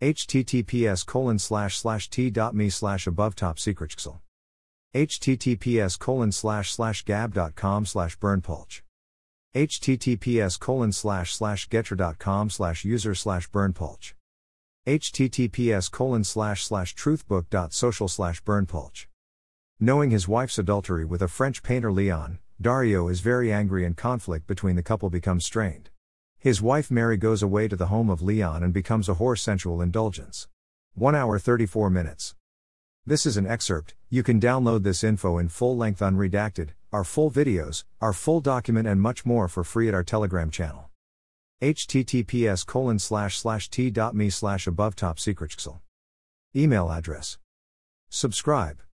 Https colon slash slash t.me slash above top secret https colon slash slash gab.com slash berndpulch https colon slash slash getter.com slash user slash berndpulch https colon slash slash truthbook.social slash berndpulch knowing his wife's adultery with a french painter leon dario is very angry and conflict between the couple becomes strained his wife mary goes away to the home of leon and becomes a whore sensual indulgence 1 hour 34 minutes this is an excerpt, you can download this info in full length unredacted, our full videos, our full document and much more for free at our Telegram channel. https colon slash slash t.me slash above top secret Email address. Subscribe.